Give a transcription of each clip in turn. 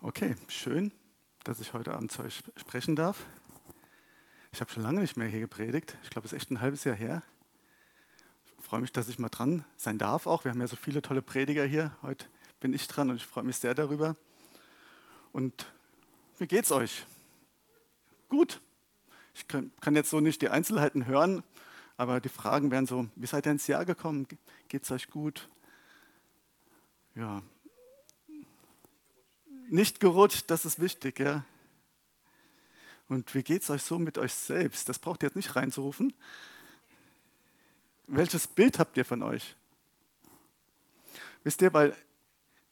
Okay, schön, dass ich heute Abend zu euch sprechen darf. Ich habe schon lange nicht mehr hier gepredigt. Ich glaube, es ist echt ein halbes Jahr her. Ich freue mich, dass ich mal dran sein darf auch. Wir haben ja so viele tolle Prediger hier. Heute bin ich dran und ich freue mich sehr darüber. Und wie geht's euch? Gut. Ich kann, jetzt so nicht die Einzelheiten hören, aber die Fragen wären so, wie seid ihr ins Jahr gekommen? Geht's euch gut? Ja, nicht gerutscht, das ist wichtig, ja. Und wie geht es euch so mit euch selbst? Das braucht ihr jetzt nicht reinzurufen. Welches Bild habt ihr von euch? Wisst ihr, weil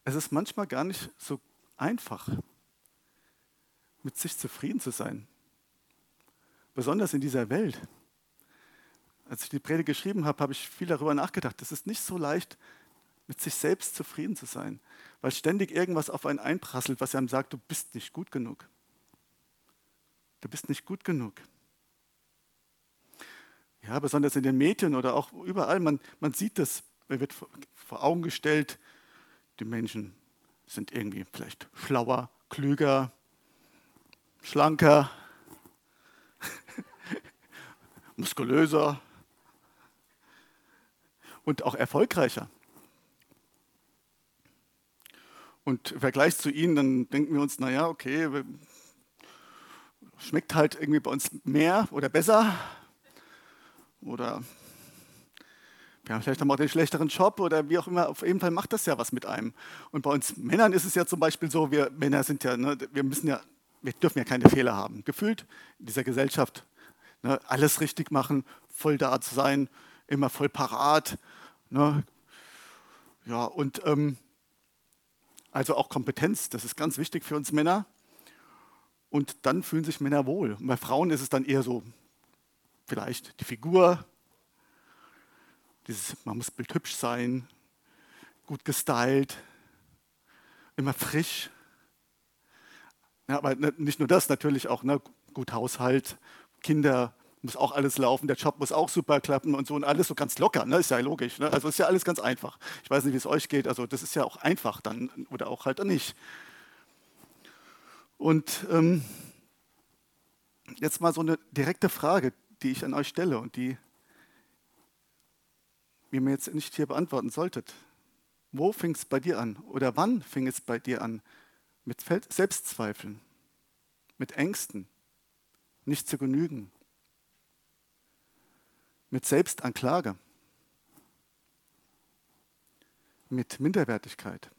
es ist manchmal gar nicht so einfach, mit sich zufrieden zu sein. Besonders in dieser Welt. Als ich die Predigt geschrieben habe, habe ich viel darüber nachgedacht. Es ist nicht so leicht, mit sich selbst zufrieden zu sein, weil ständig irgendwas auf einen einprasselt, was einem sagt, du bist nicht gut genug. Du bist nicht gut genug. Ja, besonders in den Medien oder auch überall, man, man sieht das, man wird vor Augen gestellt, die Menschen sind irgendwie vielleicht schlauer, klüger, schlanker, muskulöser und auch erfolgreicher. Und im Vergleich zu ihnen, dann denken wir uns, naja, okay, schmeckt halt irgendwie bei uns mehr oder besser. Oder wir haben vielleicht auch den schlechteren Job oder wie auch immer. Auf jeden Fall macht das ja was mit einem. Und bei uns Männern ist es ja zum Beispiel so, wir Männer sind ja, ne, wir müssen ja, wir dürfen ja keine Fehler haben. Gefühlt in dieser Gesellschaft ne, alles richtig machen, voll da zu sein, immer voll parat. Ne. Ja, und ähm, also auch Kompetenz, das ist ganz wichtig für uns Männer. Und dann fühlen sich Männer wohl. Und bei Frauen ist es dann eher so, vielleicht die Figur, dieses, man muss bildhübsch sein, gut gestylt, immer frisch. Ja, aber nicht nur das, natürlich auch ne, gut Haushalt, Kinder, muss auch alles laufen, der Job muss auch super klappen und so und alles so ganz locker, ne? ist ja logisch. Ne? Also ist ja alles ganz einfach. Ich weiß nicht, wie es euch geht, also das ist ja auch einfach dann oder auch halt nicht. Und ähm, jetzt mal so eine direkte Frage, die ich an euch stelle und die ihr mir jetzt nicht hier beantworten solltet. Wo fing es bei dir an oder wann fing es bei dir an mit Selbstzweifeln, mit Ängsten, nicht zu genügen, mit Selbstanklage, mit Minderwertigkeit.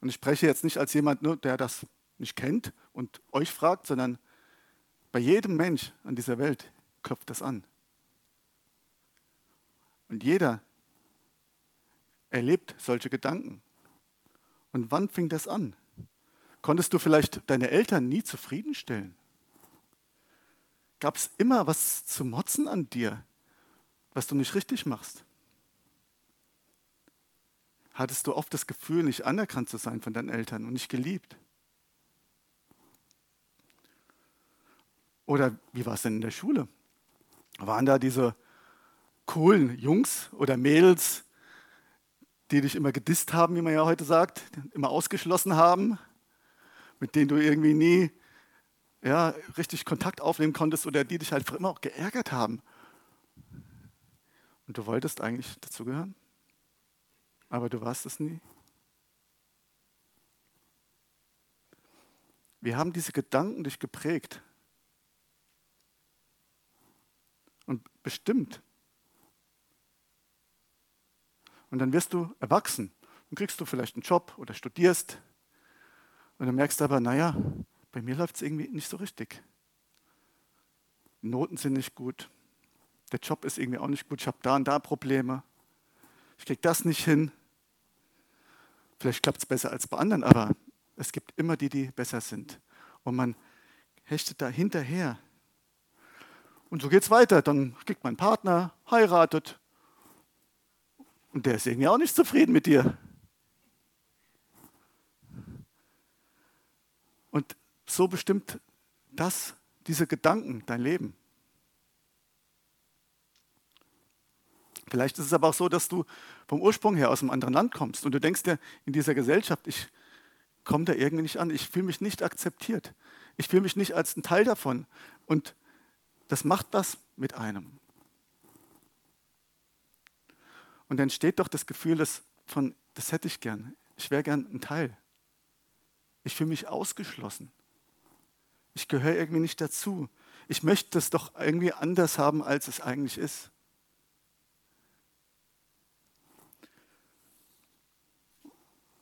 Und ich spreche jetzt nicht als jemand, der das nicht kennt und euch fragt, sondern bei jedem Mensch an dieser Welt klopft das an. Und jeder erlebt solche Gedanken. Und wann fing das an? Konntest du vielleicht deine Eltern nie zufriedenstellen? Gab es immer was zu motzen an dir, was du nicht richtig machst? Hattest du oft das Gefühl, nicht anerkannt zu sein von deinen Eltern und nicht geliebt? Oder wie war es denn in der Schule? Waren da diese coolen Jungs oder Mädels, die dich immer gedisst haben, wie man ja heute sagt, immer ausgeschlossen haben, mit denen du irgendwie nie ja, richtig Kontakt aufnehmen konntest oder die dich halt für immer auch geärgert haben. Und du wolltest eigentlich dazugehören, aber du warst es nie. Wir haben diese Gedanken dich geprägt und bestimmt. Und dann wirst du erwachsen. Dann kriegst du vielleicht einen Job oder studierst. Und dann merkst du aber, naja, bei mir läuft es irgendwie nicht so richtig. Noten sind nicht gut. Der Job ist irgendwie auch nicht gut. Ich habe da und da Probleme. Ich kriege das nicht hin. Vielleicht klappt es besser als bei anderen, aber es gibt immer die, die besser sind. Und man hechtet da hinterher. Und so geht es weiter. Dann kriegt man Partner, heiratet. Und der ist irgendwie auch nicht zufrieden mit dir. Und so bestimmt das, diese Gedanken, dein Leben. Vielleicht ist es aber auch so, dass du vom Ursprung her aus einem anderen Land kommst und du denkst dir in dieser Gesellschaft, ich komme da irgendwie nicht an. Ich fühle mich nicht akzeptiert. Ich fühle mich nicht als ein Teil davon. Und das macht was mit einem. Und dann steht doch das Gefühl das von, das hätte ich gern. Ich wäre gern ein Teil. Ich fühle mich ausgeschlossen. Ich gehöre irgendwie nicht dazu. Ich möchte es doch irgendwie anders haben, als es eigentlich ist.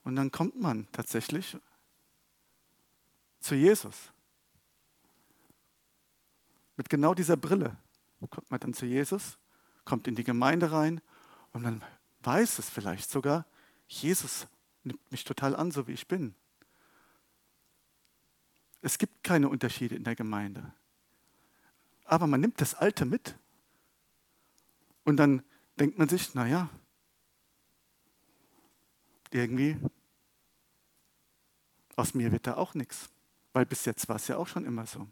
Und dann kommt man tatsächlich zu Jesus. Mit genau dieser Brille kommt man dann zu Jesus, kommt in die Gemeinde rein und man weiß es vielleicht sogar, Jesus nimmt mich total an, so wie ich bin. Es gibt keine Unterschiede in der Gemeinde. Aber man nimmt das Alte mit. Und dann denkt man sich, naja, irgendwie aus mir wird da auch nichts, weil bis jetzt war es ja auch schon immer so.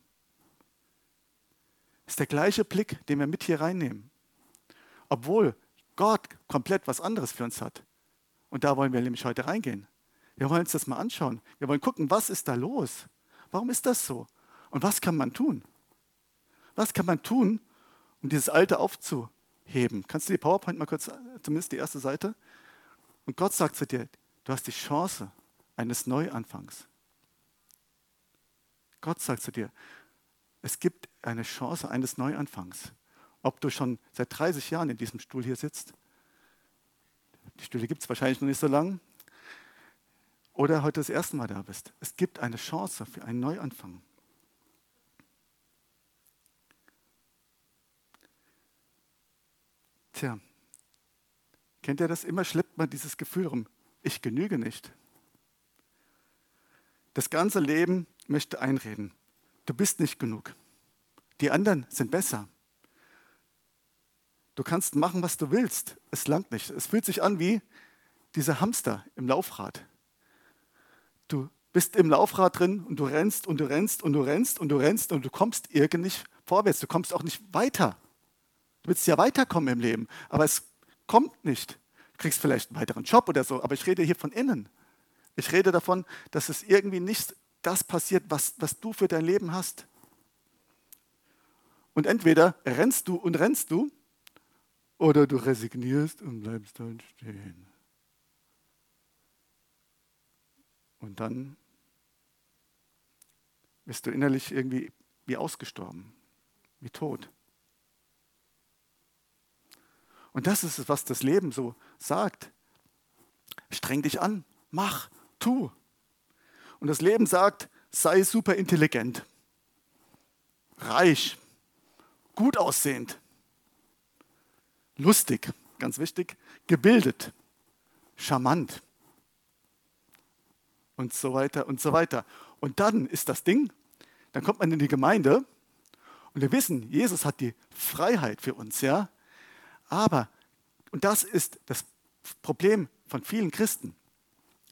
Ist der gleiche Blick, den wir mit hier reinnehmen. Obwohl Gott komplett was anderes für uns hat. Und da wollen wir nämlich heute reingehen. Wir wollen uns das mal anschauen. Wir wollen gucken, was ist da los? Warum ist das so? Und was kann man tun? Was kann man tun, um dieses Alte aufzuheben? Kannst du die PowerPoint mal kurz, zumindest die erste Seite? Und Gott sagt zu dir, du hast die Chance, eines Neuanfangs. Gott sagt zu dir, es gibt eine Chance eines Neuanfangs. Ob du schon seit 30 Jahren in diesem Stuhl hier sitzt, die Stühle gibt es wahrscheinlich noch nicht so lange, oder heute das erste Mal da bist. Es gibt eine Chance für einen Neuanfang. Tja, kennt ihr das? Immer schleppt man dieses Gefühl rum, ich genüge nicht. Das ganze Leben möchte einreden. Du bist nicht genug. Die anderen sind besser. Du kannst machen, was du willst. Es langt nicht. Es fühlt sich an wie dieser Hamster im Laufrad. Du bist im Laufrad drin und du rennst und du rennst und du rennst und du rennst und du kommst irgendwie nicht vorwärts. Du kommst auch nicht weiter. Du willst ja weiterkommen im Leben, aber es kommt nicht. Du kriegst vielleicht einen weiteren Job oder so, aber ich rede hier von innen. Ich rede davon, dass es irgendwie nicht das passiert, was, was du für dein Leben hast. Und entweder rennst du und rennst du, oder du resignierst und bleibst dann stehen. Und dann bist du innerlich irgendwie wie ausgestorben, wie tot. Und das ist es, was das Leben so sagt. Streng dich an, mach, tu. Und das Leben sagt, sei super intelligent, reich, gut aussehend, lustig, ganz wichtig, gebildet, charmant und so weiter und so weiter. Und dann ist das Ding, dann kommt man in die Gemeinde und wir wissen, Jesus hat die Freiheit für uns, ja. Aber, und das ist das Problem von vielen Christen,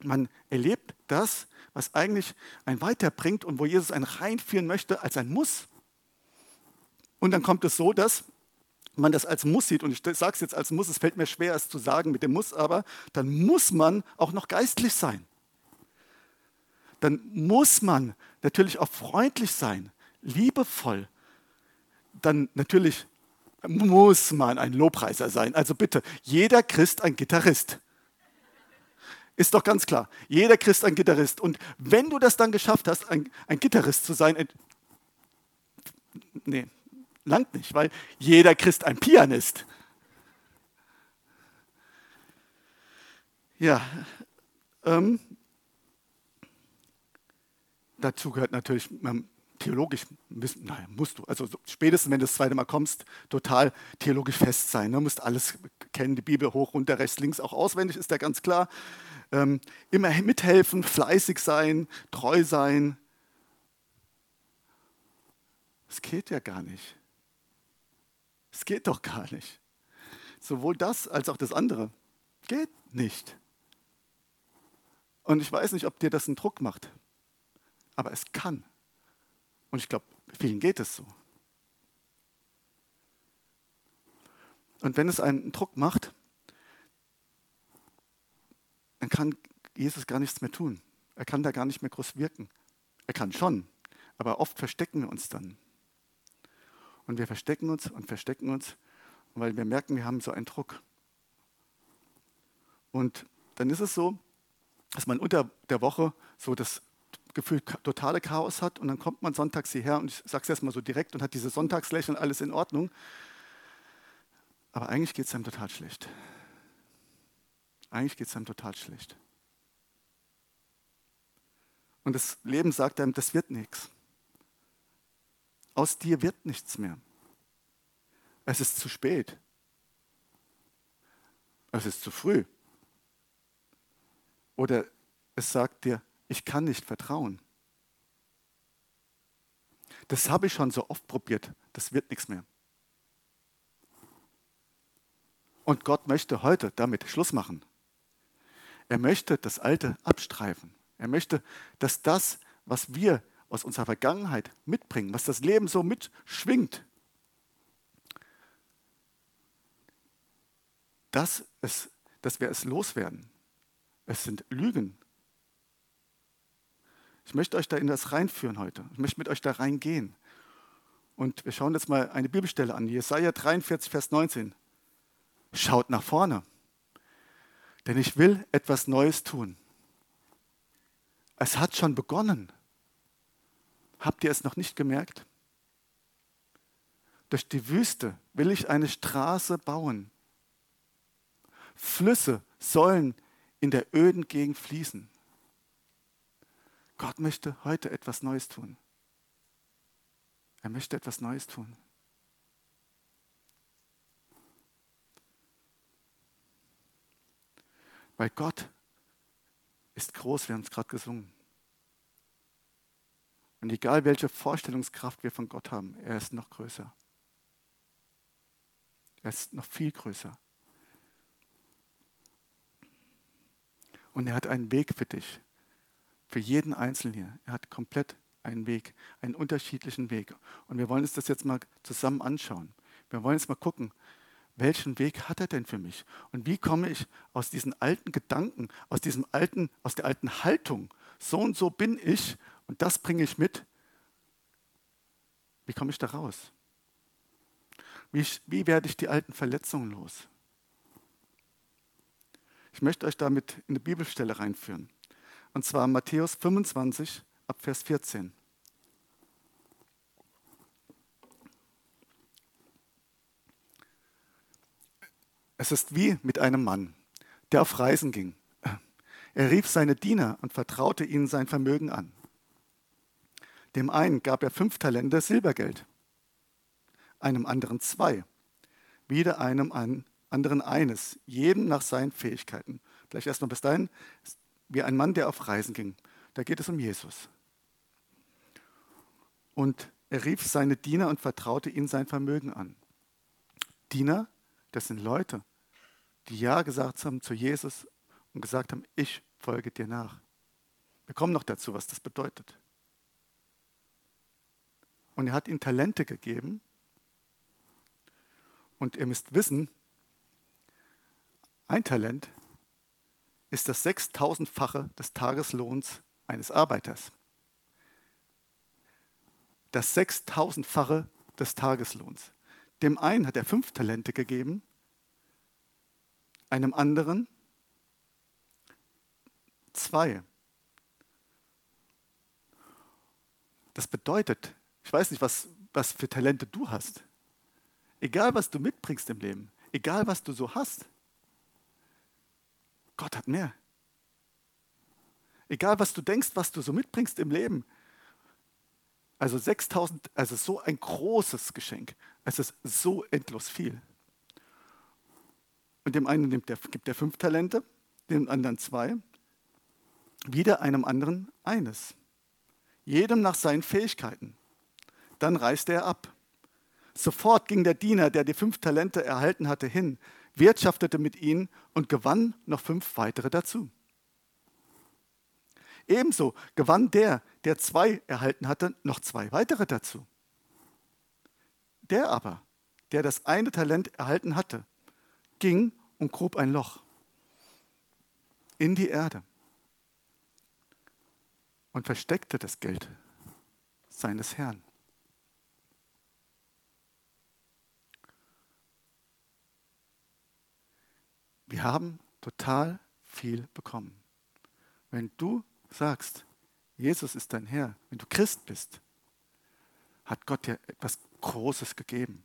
man erlebt das, was eigentlich ein weiterbringt und wo Jesus einen reinführen möchte, als ein Muss. Und dann kommt es so, dass man das als Muss sieht, und ich sage es jetzt als Muss, es fällt mir schwer, es zu sagen mit dem Muss, aber dann muss man auch noch geistlich sein. Dann muss man natürlich auch freundlich sein, liebevoll. Dann natürlich muss man ein Lobpreiser sein. Also bitte, jeder Christ ein Gitarrist. Ist doch ganz klar. Jeder Christ ein Gitarrist. Und wenn du das dann geschafft hast, ein, ein Gitarrist zu sein, ein, nee, langt nicht, weil jeder Christ ein Pianist. Ja, ähm, dazu gehört natürlich ähm, theologisch, nein, musst du, also spätestens wenn du das zweite Mal kommst, total theologisch fest sein. Du ne? musst alles kennen, die Bibel hoch, runter, rechts, links, auch auswendig, ist ja ganz klar ähm, immer mithelfen, fleißig sein, treu sein. Es geht ja gar nicht. Es geht doch gar nicht. Sowohl das als auch das andere geht nicht. Und ich weiß nicht, ob dir das einen Druck macht, aber es kann. Und ich glaube, vielen geht es so. Und wenn es einen Druck macht, dann kann Jesus gar nichts mehr tun. Er kann da gar nicht mehr groß wirken. Er kann schon, aber oft verstecken wir uns dann. Und wir verstecken uns und verstecken uns, weil wir merken, wir haben so einen Druck. Und dann ist es so, dass man unter der Woche so das Gefühl totale Chaos hat und dann kommt man sonntags hierher und ich sage es erstmal so direkt und hat diese Sonntagslächeln, alles in Ordnung. Aber eigentlich geht es einem total schlecht. Eigentlich geht es einem total schlecht. Und das Leben sagt einem, das wird nichts. Aus dir wird nichts mehr. Es ist zu spät. Es ist zu früh. Oder es sagt dir, ich kann nicht vertrauen. Das habe ich schon so oft probiert, das wird nichts mehr. Und Gott möchte heute damit Schluss machen. Er möchte das Alte abstreifen. Er möchte, dass das, was wir aus unserer Vergangenheit mitbringen, was das Leben so mitschwingt, dass, es, dass wir es loswerden. Es sind Lügen. Ich möchte euch da in das reinführen heute. Ich möchte mit euch da reingehen. Und wir schauen jetzt mal eine Bibelstelle an. Jesaja 43, Vers 19. Schaut nach vorne. Denn ich will etwas Neues tun. Es hat schon begonnen. Habt ihr es noch nicht gemerkt? Durch die Wüste will ich eine Straße bauen. Flüsse sollen in der öden Gegend fließen. Gott möchte heute etwas Neues tun. Er möchte etwas Neues tun. Weil Gott ist groß, wir haben es gerade gesungen. Und egal welche Vorstellungskraft wir von Gott haben, er ist noch größer. Er ist noch viel größer. Und er hat einen Weg für dich, für jeden Einzelnen hier. Er hat komplett einen Weg, einen unterschiedlichen Weg. Und wir wollen uns das jetzt mal zusammen anschauen. Wir wollen jetzt mal gucken, welchen Weg hat er denn für mich? Und wie komme ich aus diesen alten Gedanken, aus diesem alten, aus der alten Haltung, so und so bin ich und das bringe ich mit, wie komme ich da raus? Wie, wie werde ich die alten Verletzungen los? Ich möchte euch damit in eine Bibelstelle reinführen. Und zwar Matthäus 25 ab Vers 14. Es ist wie mit einem Mann, der auf Reisen ging. Er rief seine Diener und vertraute ihnen sein Vermögen an. Dem einen gab er fünf Talente Silbergeld, einem anderen zwei, wieder einem anderen eines, jedem nach seinen Fähigkeiten. Vielleicht erstmal bis dahin, wie ein Mann, der auf Reisen ging. Da geht es um Jesus. Und er rief seine Diener und vertraute ihnen sein Vermögen an. Diener, das sind Leute, die Ja gesagt haben zu Jesus und gesagt haben, ich folge dir nach. Wir kommen noch dazu, was das bedeutet. Und er hat ihnen Talente gegeben. Und ihr müsst wissen, ein Talent ist das 6000-fache des Tageslohns eines Arbeiters. Das 6000-fache des Tageslohns. Dem einen hat er fünf Talente gegeben, einem anderen zwei. Das bedeutet, ich weiß nicht, was, was für Talente du hast. Egal, was du mitbringst im Leben, egal, was du so hast, Gott hat mehr. Egal, was du denkst, was du so mitbringst im Leben. Also 6000, also so ein großes Geschenk. Es ist so endlos viel. Und dem einen nimmt der, gibt er fünf Talente, dem anderen zwei, wieder einem anderen eines. Jedem nach seinen Fähigkeiten. Dann reiste er ab. Sofort ging der Diener, der die fünf Talente erhalten hatte, hin, wirtschaftete mit ihnen und gewann noch fünf weitere dazu. Ebenso gewann der, der zwei erhalten hatte, noch zwei weitere dazu. Der aber, der das eine Talent erhalten hatte, ging und grub ein Loch in die Erde und versteckte das Geld seines Herrn. Wir haben total viel bekommen. Wenn du sagst, Jesus ist dein Herr, wenn du Christ bist, hat Gott dir etwas Großes gegeben,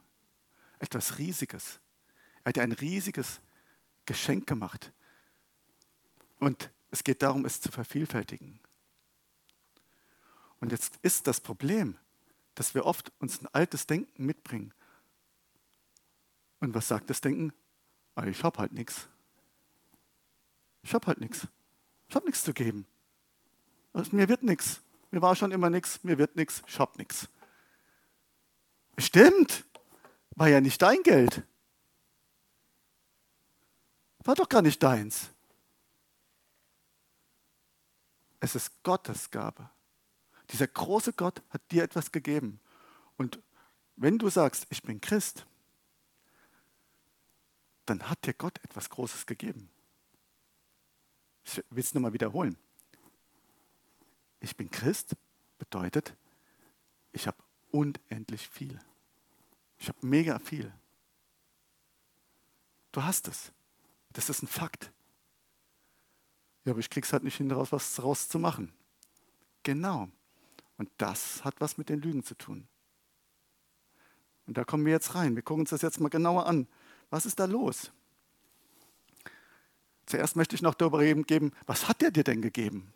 etwas Riesiges. Er hat dir ein riesiges Geschenk gemacht. Und es geht darum, es zu vervielfältigen. Und jetzt ist das Problem, dass wir oft uns ein altes Denken mitbringen. Und was sagt das Denken? Ah, ich habe halt nichts. Ich habe halt nichts. Ich habe nichts zu geben. Also, mir wird nichts. Mir war schon immer nichts, mir wird nichts, ich habe nichts. Stimmt, war ja nicht dein Geld. War doch gar nicht deins. Es ist Gottes Gabe. Dieser große Gott hat dir etwas gegeben. Und wenn du sagst, ich bin Christ, dann hat dir Gott etwas Großes gegeben. Ich will es nochmal wiederholen. Ich bin Christ bedeutet, ich habe unendlich viel. Ich habe mega viel. Du hast es. Das ist ein Fakt. Ja, aber ich krieg's halt nicht hin, daraus was draus zu machen. Genau. Und das hat was mit den Lügen zu tun. Und da kommen wir jetzt rein. Wir gucken uns das jetzt mal genauer an. Was ist da los? Zuerst möchte ich noch darüber geben, was hat er dir denn gegeben?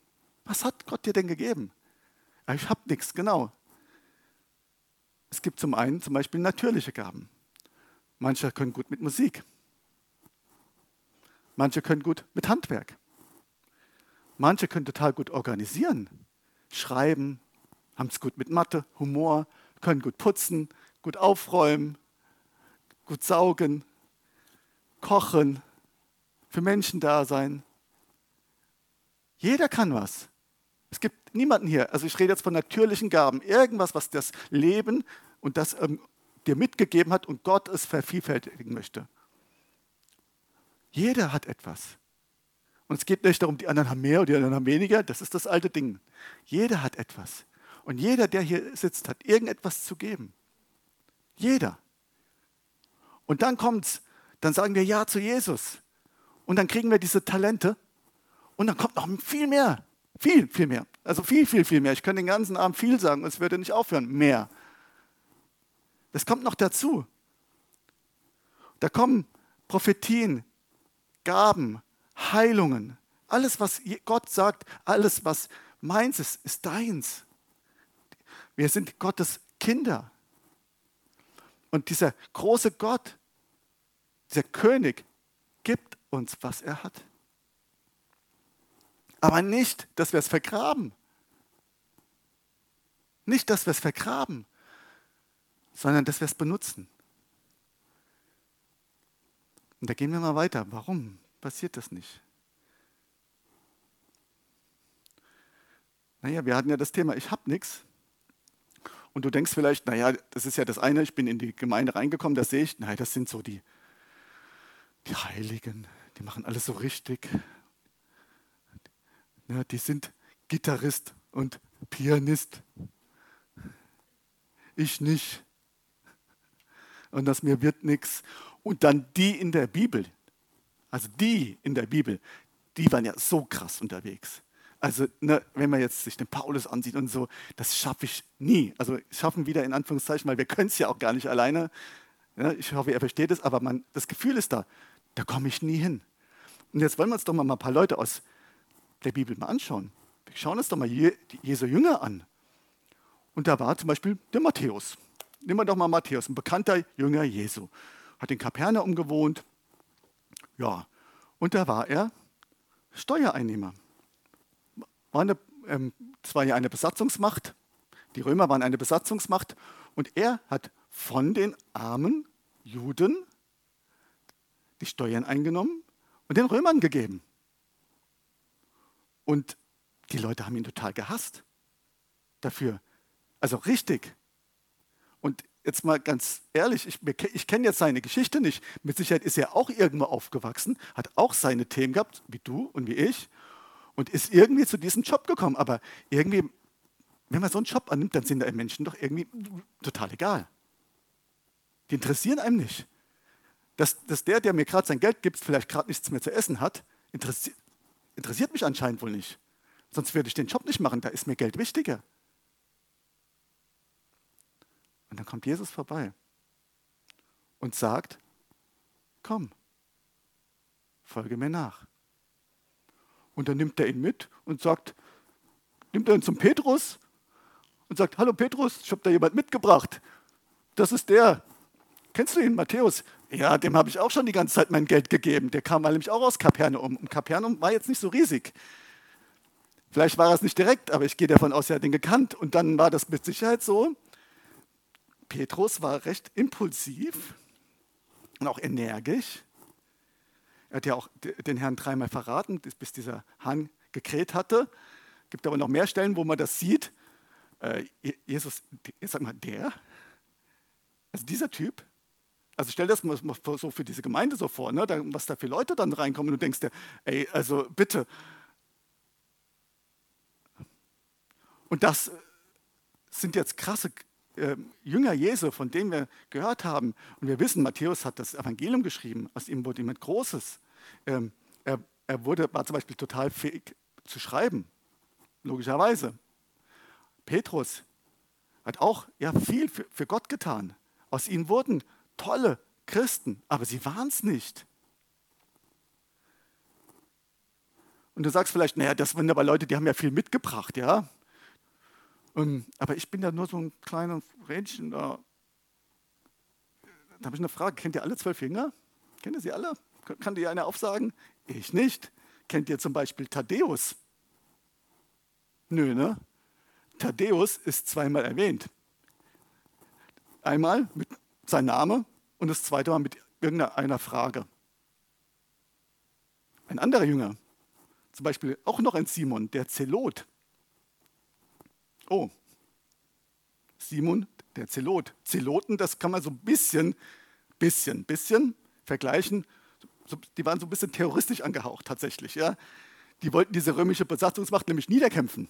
Was hat Gott dir denn gegeben? Ich habe nichts, genau. Es gibt zum einen zum Beispiel natürliche Gaben. Manche können gut mit Musik. Manche können gut mit Handwerk. Manche können total gut organisieren, schreiben, haben es gut mit Mathe, Humor, können gut putzen, gut aufräumen, gut saugen, kochen, für Menschen da sein. Jeder kann was. Es gibt niemanden hier, also ich rede jetzt von natürlichen Gaben, irgendwas, was das Leben und das ähm, dir mitgegeben hat und Gott es vervielfältigen möchte. Jeder hat etwas. Und es geht nicht darum, die anderen haben mehr oder die anderen haben weniger, das ist das alte Ding. Jeder hat etwas. Und jeder, der hier sitzt, hat irgendetwas zu geben. Jeder. Und dann kommt's, dann sagen wir Ja zu Jesus. Und dann kriegen wir diese Talente. Und dann kommt noch viel mehr. Viel, viel mehr. Also viel, viel, viel mehr. Ich könnte den ganzen Abend viel sagen und es würde nicht aufhören. Mehr. Das kommt noch dazu. Da kommen Prophetien, Gaben, Heilungen. Alles, was Gott sagt, alles, was meins ist, ist deins. Wir sind Gottes Kinder. Und dieser große Gott, dieser König, uns, was er hat. Aber nicht, dass wir es vergraben. Nicht, dass wir es vergraben, sondern dass wir es benutzen. Und da gehen wir mal weiter. Warum passiert das nicht? Naja, wir hatten ja das Thema, ich habe nichts. Und du denkst vielleicht, naja, das ist ja das eine, ich bin in die Gemeinde reingekommen, das sehe ich. Nein, das sind so die, die Heiligen, die machen alles so richtig. Ja, die sind Gitarrist und Pianist. Ich nicht. Und das mir wird nichts. Und dann die in der Bibel, also die in der Bibel, die waren ja so krass unterwegs. Also ne, wenn man jetzt sich den Paulus ansieht und so, das schaffe ich nie. Also schaffen wieder in Anführungszeichen, weil wir können es ja auch gar nicht alleine. Ja, ich hoffe, er versteht es, aber man, das Gefühl ist da, da komme ich nie hin. Und jetzt wollen wir uns doch mal ein paar Leute aus der Bibel mal anschauen. Wir schauen uns doch mal Jesu Jünger an. Und da war zum Beispiel der Matthäus. Nehmen wir doch mal Matthäus, ein bekannter Jünger Jesu. Hat in Kapernaum gewohnt. Ja, und da war er Steuereinnehmer. War eine, ähm, zwar ja eine Besatzungsmacht, die Römer waren eine Besatzungsmacht, und er hat von den armen Juden die Steuern eingenommen und den Römern gegeben. Und die Leute haben ihn total gehasst dafür. Also richtig. Und jetzt mal ganz ehrlich, ich, ich kenne jetzt seine Geschichte nicht. Mit Sicherheit ist er auch irgendwo aufgewachsen, hat auch seine Themen gehabt, wie du und wie ich. und ist irgendwie zu diesem Job gekommen. Aber irgendwie, wenn man so einen Job annimmt, dann sind da Menschen doch irgendwie total egal. Die interessieren einem nicht. Dass, dass der, der mir gerade sein Geld gibt, vielleicht gerade nichts mehr zu essen hat, interessiert, interessiert mich anscheinend wohl nicht. Sonst würde ich den Job nicht machen, da ist mir Geld wichtiger. Und dann kommt Jesus vorbei und sagt, komm, folge mir nach. Und dann nimmt er ihn mit und sagt, nimmt er ihn zum Petrus und sagt, hallo Petrus, ich habe da jemand mitgebracht. Das ist der. Kennst du ihn, Matthäus? Ja, dem habe ich auch schon die ganze Zeit mein Geld gegeben. Der kam nämlich auch aus Kapernaum. Und Kapernaum war jetzt nicht so riesig. Vielleicht war er es nicht direkt, aber ich gehe davon aus, er hat ihn gekannt. Und dann war das mit Sicherheit so. Petrus war recht impulsiv und auch energisch. Er hat ja auch den Herrn dreimal verraten, bis dieser Hahn gekräht hatte. Es gibt aber noch mehr Stellen, wo man das sieht. Äh, Jesus, sag mal, der? Also dieser Typ? Also stell das mal so für diese Gemeinde so vor, ne? was da für Leute dann reinkommen und du denkst dir, ey, also bitte. Und das sind jetzt krasse äh, Jünger Jesu, von denen wir gehört haben. Und wir wissen, Matthäus hat das Evangelium geschrieben, aus ihm wurde jemand Großes. Ähm, er, er wurde, war zum Beispiel total fähig zu schreiben, logischerweise. Petrus hat auch ja, viel für, für Gott getan. Aus ihnen wurden tolle Christen, aber sie waren es nicht. Und du sagst vielleicht, naja, das sind aber Leute, die haben ja viel mitgebracht, ja. Und, ähm, aber ich bin ja nur so ein kleines Rädchen da. Da habe ich eine Frage, kennt ihr alle zwölf Jünger? Kennt ihr sie alle? Kann dir einer aufsagen? Ich nicht. Kennt ihr zum Beispiel Thaddäus? Nö, ne? Thaddäus ist zweimal erwähnt. Einmal mit seinem Name und das zweite Mal mit irgendeiner Frage. Ein anderer Jünger, zum Beispiel auch noch ein Simon, der Zelot. Oh, Simon, der Zelot. Zeloten, das kann man so ein bisschen, bisschen, bisschen vergleichen die waren so ein bisschen terroristisch angehaucht tatsächlich. Ja? Die wollten diese römische Besatzungsmacht nämlich niederkämpfen.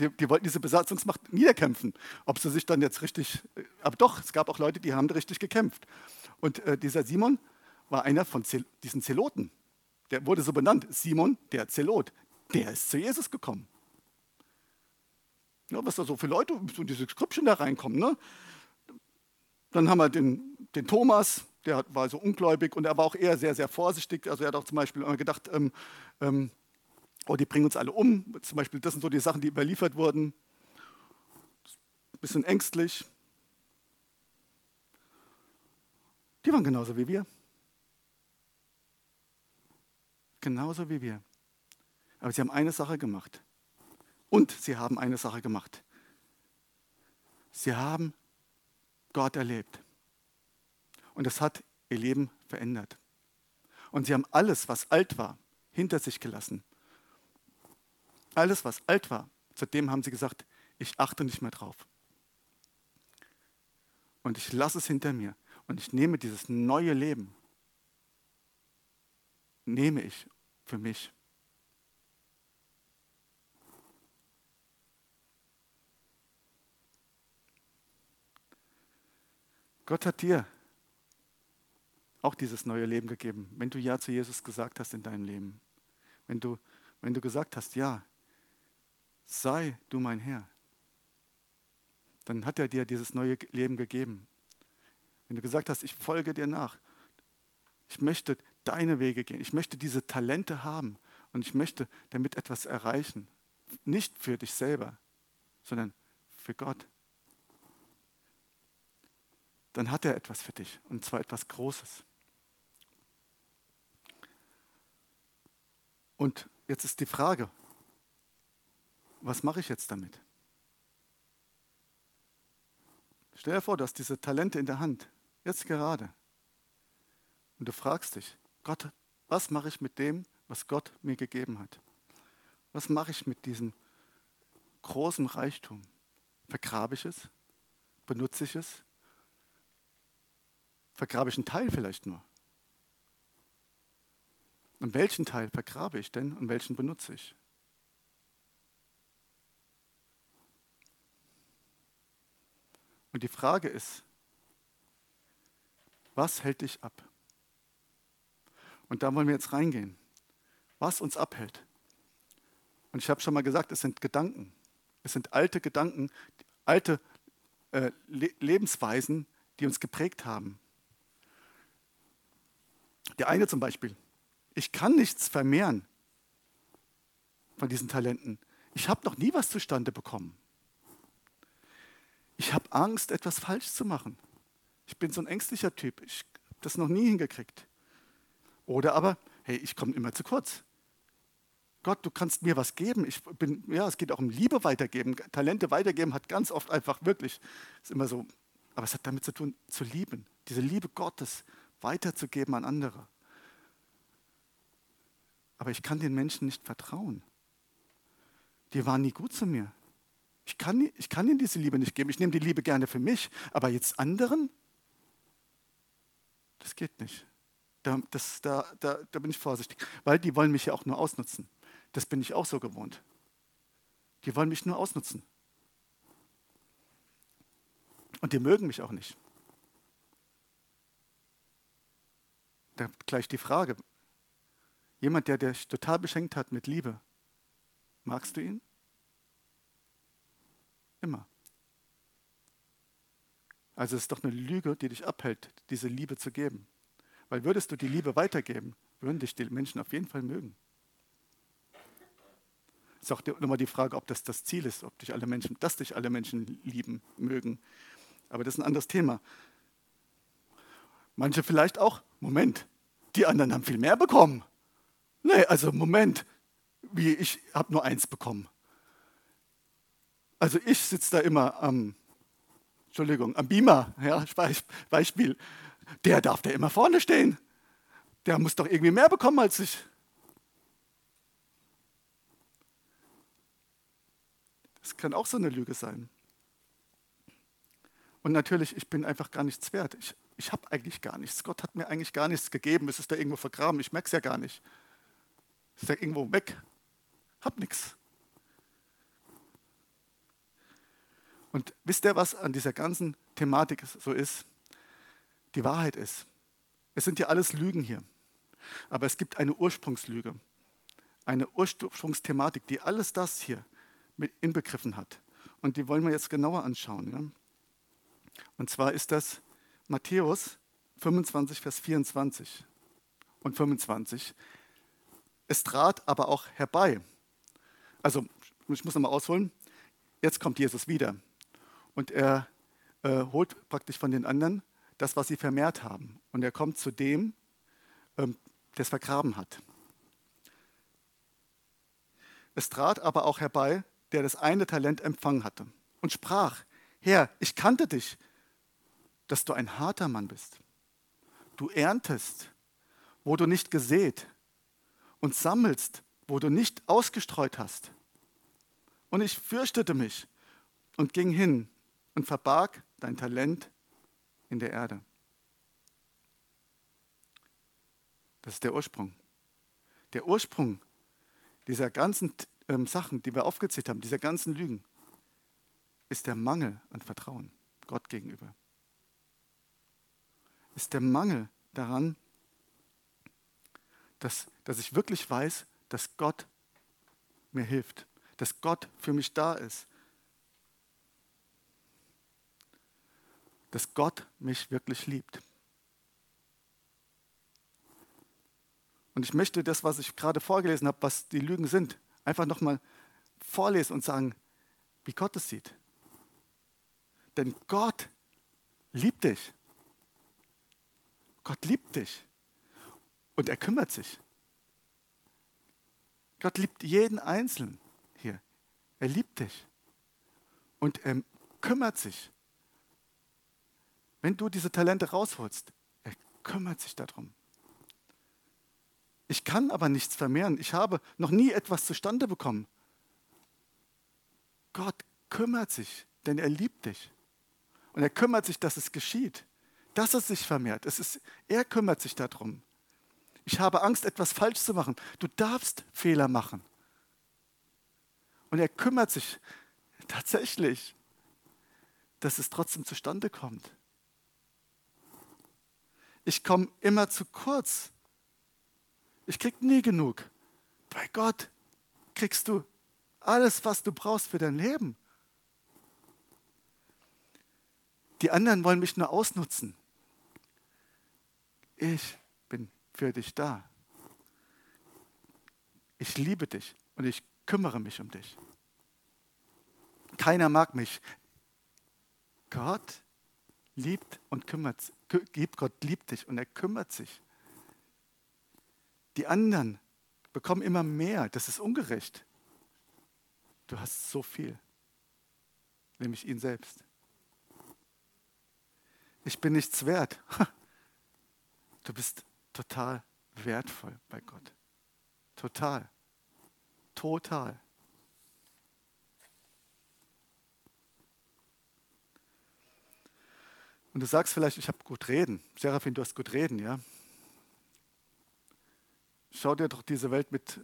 Die, die, wollten diese Besatzungsmacht niederkämpfen. Ob sie sich dann jetzt richtig, äh, aber doch, es gab auch Leute, die haben richtig gekämpft. Und äh, dieser Simon war einer von Zel diesen Zeloten. Der wurde so benannt, Simon, der Zelot. Der ist zu Jesus gekommen. Ja, was da so für Leute, so diese Skriptchen da reinkommen. Ne? Dann haben wir den den Thomas, der war so ungläubig und er war auch eher sehr, sehr vorsichtig. Also er hat auch zum Beispiel immer gedacht, ähm, ähm, oh, die bringen uns alle um. Zum Beispiel, das sind so die Sachen, die überliefert wurden. Ein bisschen ängstlich. Die waren genauso wie wir. Genauso wie wir. Aber sie haben eine Sache gemacht. Und sie haben eine Sache gemacht. Sie haben Gott erlebt. Und das hat ihr Leben verändert. Und sie haben alles, was alt war, hinter sich gelassen. Alles, was alt war, seitdem haben sie gesagt, ich achte nicht mehr drauf. Und ich lasse es hinter mir. Und ich nehme dieses neue Leben, nehme ich für mich. Gott hat dir auch dieses neue Leben gegeben, wenn du Ja zu Jesus gesagt hast in deinem Leben. Wenn du, wenn du gesagt hast, ja, sei du mein Herr, dann hat er dir dieses neue Leben gegeben. Wenn du gesagt hast, ich folge dir nach, ich möchte deine Wege gehen, ich möchte diese Talente haben und ich möchte damit etwas erreichen. Nicht für dich selber, sondern für Gott. Dann hat er etwas für dich und zwar etwas Großes. Und jetzt ist die Frage, was mache ich jetzt damit? Stell dir vor, du hast diese Talente in der Hand, jetzt gerade. Und du fragst dich, Gott, was mache ich mit dem, was Gott mir gegeben hat? Was mache ich mit diesem großen Reichtum? Vergrabe ich es? Benutze ich es? Vergrabe ich einen Teil vielleicht nur? Und welchen Teil vergrabe ich denn und welchen benutze ich? Und die Frage ist, was hält dich ab? Und da wollen wir jetzt reingehen. Was uns abhält? Und ich habe schon mal gesagt, es sind Gedanken. Es sind alte Gedanken, alte äh, Le Lebensweisen, die uns geprägt haben. Der eine zum Beispiel, ich kann nichts vermehren von diesen Talenten. Ich habe noch nie was zustande bekommen. Ich habe Angst, etwas falsch zu machen. Ich bin so ein ängstlicher Typ. Ich habe das noch nie hingekriegt. Oder aber, hey, ich komme immer zu kurz. Gott, du kannst mir was geben. Ich bin, ja, es geht auch um Liebe weitergeben. Talente weitergeben hat ganz oft einfach wirklich, ist immer so, aber es hat damit zu tun, zu lieben. Diese Liebe Gottes weiterzugeben an andere. Aber ich kann den Menschen nicht vertrauen. Die waren nie gut zu mir. Ich kann, ich kann ihnen diese Liebe nicht geben. Ich nehme die Liebe gerne für mich. Aber jetzt anderen? Das geht nicht. Da, das, da, da, da bin ich vorsichtig. Weil die wollen mich ja auch nur ausnutzen. Das bin ich auch so gewohnt. Die wollen mich nur ausnutzen. Und die mögen mich auch nicht. Da gleich die Frage. Jemand, der dich total beschenkt hat mit Liebe, magst du ihn? Immer. Also es ist doch eine Lüge, die dich abhält, diese Liebe zu geben. Weil würdest du die Liebe weitergeben, würden dich die Menschen auf jeden Fall mögen. Es ist auch nochmal die Frage, ob das das Ziel ist, ob dich alle Menschen, dass dich alle Menschen lieben mögen. Aber das ist ein anderes Thema. Manche vielleicht auch, Moment, die anderen haben viel mehr bekommen. Nee, also Moment, wie ich habe nur eins bekommen. Also ich sitze da immer am, Entschuldigung, am Beamer, ja, Beispiel. Der darf da immer vorne stehen. Der muss doch irgendwie mehr bekommen als ich. Das kann auch so eine Lüge sein. Und natürlich, ich bin einfach gar nichts wert. Ich, ich habe eigentlich gar nichts. Gott hat mir eigentlich gar nichts gegeben. Es ist da irgendwo vergraben. Ich merke es ja gar nicht. Es ist ja irgendwo weg. Hab nichts. Und wisst ihr, was an dieser ganzen Thematik so ist? Die Wahrheit ist, es sind ja alles Lügen hier. Aber es gibt eine Ursprungslüge, eine Ursprungsthematik, die alles das hier mit inbegriffen hat. Und die wollen wir jetzt genauer anschauen. Ja? Und zwar ist das Matthäus 25, Vers 24 und 25. Es trat aber auch herbei. Also, ich muss nochmal ausholen. Jetzt kommt Jesus wieder. Und er äh, holt praktisch von den anderen das, was sie vermehrt haben. Und er kommt zu dem, ähm, der es vergraben hat. Es trat aber auch herbei, der das eine Talent empfangen hatte und sprach, Herr, ich kannte dich, dass du ein harter Mann bist. Du erntest, wo du nicht gesät und sammelst, wo du nicht ausgestreut hast. Und ich fürchtete mich und ging hin und verbarg dein Talent in der Erde. Das ist der Ursprung. Der Ursprung dieser ganzen ähm, Sachen, die wir aufgezählt haben, dieser ganzen Lügen, ist der Mangel an Vertrauen Gott gegenüber. Ist der Mangel daran, dass, dass ich wirklich weiß, dass Gott mir hilft, dass Gott für mich da ist, dass Gott mich wirklich liebt. Und ich möchte das, was ich gerade vorgelesen habe, was die Lügen sind, einfach nochmal vorlesen und sagen, wie Gott es sieht. Denn Gott liebt dich. Gott liebt dich. Und er kümmert sich. Gott liebt jeden Einzelnen hier. Er liebt dich. Und er kümmert sich. Wenn du diese Talente rausholst, er kümmert sich darum. Ich kann aber nichts vermehren. Ich habe noch nie etwas zustande bekommen. Gott kümmert sich, denn er liebt dich. Und er kümmert sich, dass es geschieht, dass es sich vermehrt. Es ist, er kümmert sich darum. Ich habe Angst, etwas falsch zu machen. Du darfst Fehler machen. Und er kümmert sich tatsächlich, dass es trotzdem zustande kommt. Ich komme immer zu kurz. Ich krieg nie genug. Bei Gott kriegst du alles, was du brauchst für dein Leben. Die anderen wollen mich nur ausnutzen. Ich bin für dich da. Ich liebe dich und ich kümmere mich um dich. Keiner mag mich. Gott liebt und kümmert, gibt Gott liebt dich und er kümmert sich. Die anderen bekommen immer mehr. Das ist ungerecht. Du hast so viel, nämlich ihn selbst. Ich bin nichts wert. Du bist total wertvoll bei Gott. Total. Total. Und du sagst vielleicht, ich habe gut reden. Seraphin, du hast gut reden, ja? Schau dir doch diese Welt mit,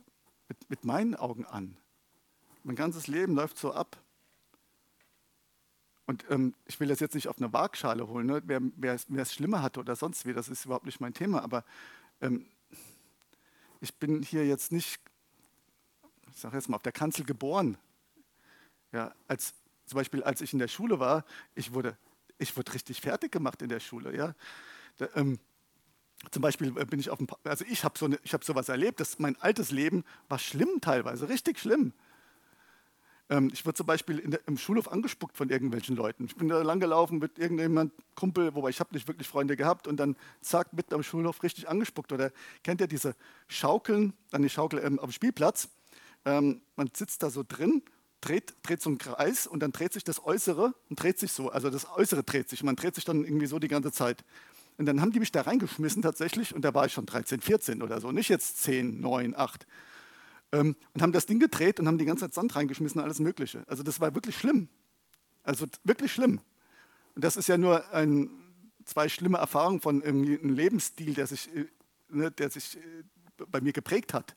mit, mit meinen Augen an. Mein ganzes Leben läuft so ab. Und ähm, ich will das jetzt nicht auf eine Waagschale holen, ne? wer, wer, wer, es schlimmer hatte oder sonst wie, das ist überhaupt nicht mein Thema. Aber ähm, ich bin hier jetzt nicht, ich sage jetzt mal, auf der Kanzel geboren. Ja, als, zum Beispiel, als ich in der Schule war, ich wurde, ich wurde richtig fertig gemacht in der Schule. Ja. Da, ähm, zum Beispiel äh, bin ich auf dem, also ich habe so eine, ich habe sowas erlebt, dass mein altes Leben war schlimm teilweise, richtig schlimm. Ähm, ich wurde zum Beispiel der, im Schulhof angespuckt von irgendwelchen Leuten. Ich bin da langgelaufen mit irgendjemand Kumpel, wobei ich habe nicht wirklich Freunde gehabt und dann zack mitten am Schulhof richtig angespuckt. Oder kennt ihr diese Schaukeln, dann die Schaukel ähm, dem Spielplatz? Ähm, man sitzt da so drin, dreht, dreht so einen Kreis und dann dreht sich das Äußere und dreht sich so. Also das Äußere dreht sich. Man dreht sich dann irgendwie so die ganze Zeit. Und dann haben die mich da reingeschmissen tatsächlich und da war ich schon 13, 14 oder so, nicht jetzt 10, 9, 8. Ähm, und haben das Ding gedreht und haben die ganze Zeit Sand reingeschmissen und alles Mögliche. Also das war wirklich schlimm. Also wirklich schlimm. Und das ist ja nur ein, zwei schlimme Erfahrungen von einem Lebensstil, der sich, äh, ne, der sich äh, bei mir geprägt hat.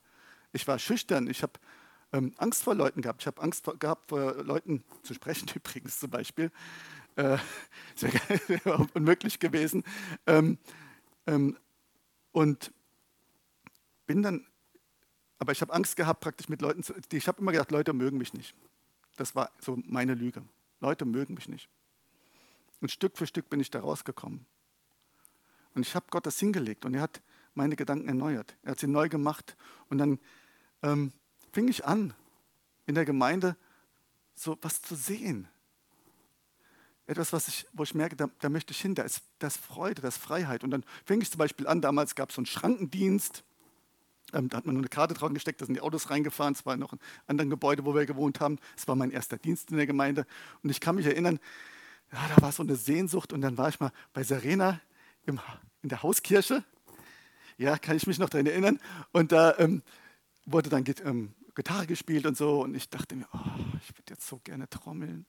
Ich war schüchtern, ich habe ähm, Angst vor Leuten gehabt. Ich habe Angst vor, gehabt, vor Leuten zu sprechen, übrigens zum Beispiel. Äh, das wäre unmöglich gewesen. Ähm, ähm, und bin dann, aber ich habe Angst gehabt, praktisch mit Leuten zu, ich habe immer gedacht, Leute mögen mich nicht. Das war so meine Lüge. Leute mögen mich nicht. Und Stück für Stück bin ich da rausgekommen. Und ich habe Gott das hingelegt und er hat meine Gedanken erneuert. Er hat sie neu gemacht. Und dann ähm, fing ich an, in der Gemeinde so was zu sehen etwas, was ich, wo ich merke, da, da möchte ich hin, da ist, da ist Freude, da ist Freiheit. Und dann fing ich zum Beispiel an, damals gab es so einen Schrankendienst, ähm, da hat man nur eine Karte dran gesteckt, da sind die Autos reingefahren, es war noch ein anderes Gebäude, wo wir gewohnt haben. Es war mein erster Dienst in der Gemeinde. Und ich kann mich erinnern, ja, da war so eine Sehnsucht und dann war ich mal bei Serena im, in der Hauskirche. Ja, kann ich mich noch daran erinnern. Und da ähm, wurde dann ähm, Gitarre gespielt und so. Und ich dachte mir, oh, ich würde jetzt so gerne trommeln.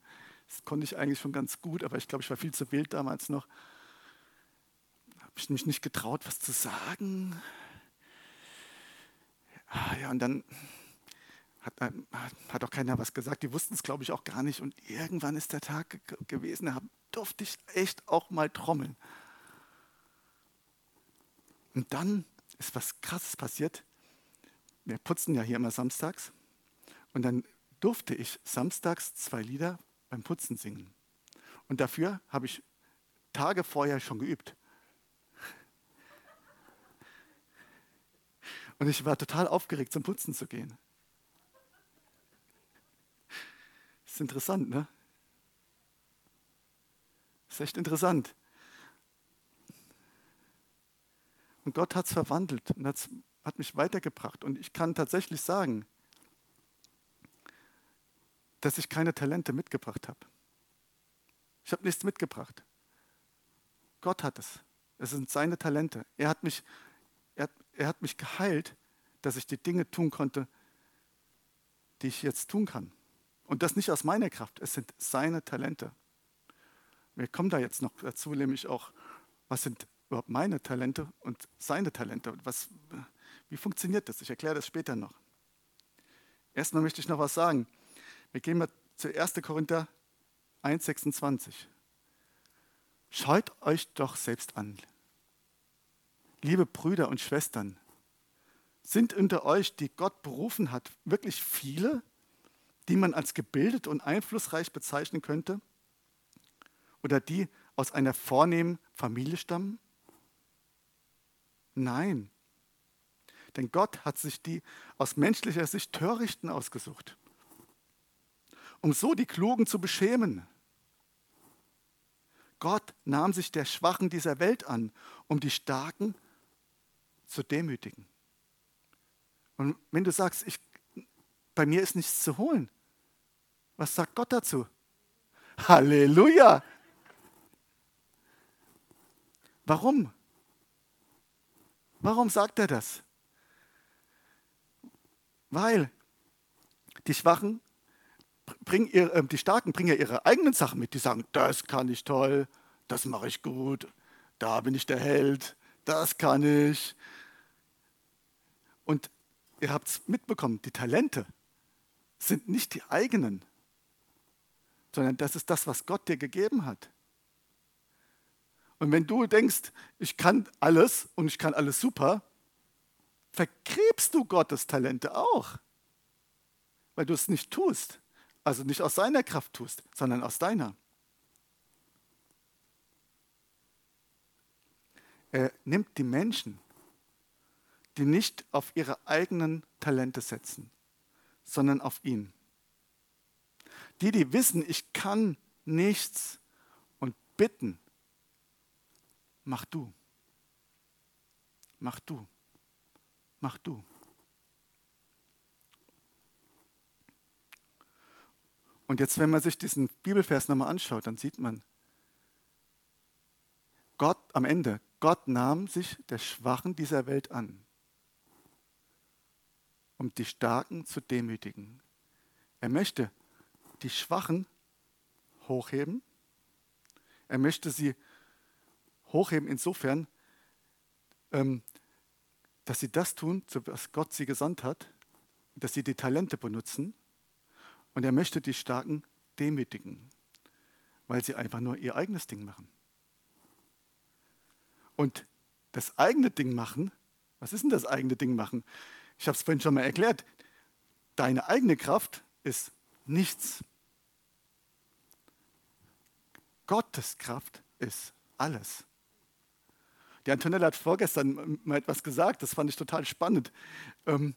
Das konnte ich eigentlich schon ganz gut, aber ich glaube, ich war viel zu wild damals noch. Habe ich mich nicht getraut, was zu sagen. Ja, und dann hat, hat auch keiner was gesagt. Die wussten es, glaube ich, auch gar nicht. Und irgendwann ist der Tag gewesen, da durfte ich echt auch mal trommeln. Und dann ist was Krasses passiert. Wir putzen ja hier immer samstags. Und dann durfte ich samstags zwei Lieder beim Putzen singen. Und dafür habe ich Tage vorher schon geübt. Und ich war total aufgeregt, zum Putzen zu gehen. Ist interessant, ne? Ist echt interessant. Und Gott hat es verwandelt und hat mich weitergebracht. Und ich kann tatsächlich sagen, dass ich keine Talente mitgebracht habe. Ich habe nichts mitgebracht. Gott hat es. Es sind seine Talente. Er hat mich, er, er hat mich geheilt, dass ich die Dinge tun konnte, die ich jetzt tun kann. Und das nicht aus meiner Kraft. Es sind seine Talente. Wir kommen da jetzt noch dazu, nämlich auch, was sind, überhaupt meine Talente und seine Talente? Was, wie funktioniert das? Ich erkläre das später noch. Erstmal möchte ich noch was sagen. Wir gehen mal zu 1. Korinther 1,26. Schaut euch doch selbst an. Liebe Brüder und Schwestern, sind unter euch, die Gott berufen hat, wirklich viele, die man als gebildet und einflussreich bezeichnen könnte? Oder die aus einer vornehmen Familie stammen? Nein, denn Gott hat sich die aus menschlicher Sicht Törichten ausgesucht, um so die Klugen zu beschämen. Gott nahm sich der Schwachen dieser Welt an, um die Starken zu demütigen. Und wenn du sagst, ich, bei mir ist nichts zu holen, was sagt Gott dazu? Halleluja! Warum? Warum sagt er das? Weil die Schwachen bringen ihr, äh, die Starken bringen ja ihre eigenen Sachen mit. Die sagen, das kann ich toll, das mache ich gut, da bin ich der Held, das kann ich. Und ihr habt es mitbekommen, die Talente sind nicht die eigenen, sondern das ist das, was Gott dir gegeben hat. Und wenn du denkst, ich kann alles und ich kann alles super, vergräbst du Gottes Talente auch, weil du es nicht tust. Also nicht aus seiner Kraft tust, sondern aus deiner. Er nimmt die Menschen, die nicht auf ihre eigenen Talente setzen, sondern auf ihn. Die, die wissen, ich kann nichts und bitten, mach du. Mach du. Mach du. Und jetzt, wenn man sich diesen Bibelvers nochmal anschaut, dann sieht man, Gott am Ende, Gott nahm sich der Schwachen dieser Welt an, um die Starken zu demütigen. Er möchte die Schwachen hochheben. Er möchte sie hochheben insofern, ähm, dass sie das tun, was Gott sie gesandt hat, dass sie die Talente benutzen und er möchte die Starken demütigen, weil sie einfach nur ihr eigenes Ding machen. Und das eigene Ding machen, was ist denn das eigene Ding machen? Ich habe es vorhin schon mal erklärt. Deine eigene Kraft ist nichts. Gottes Kraft ist alles. Die Antonella hat vorgestern mal etwas gesagt, das fand ich total spannend. Ähm,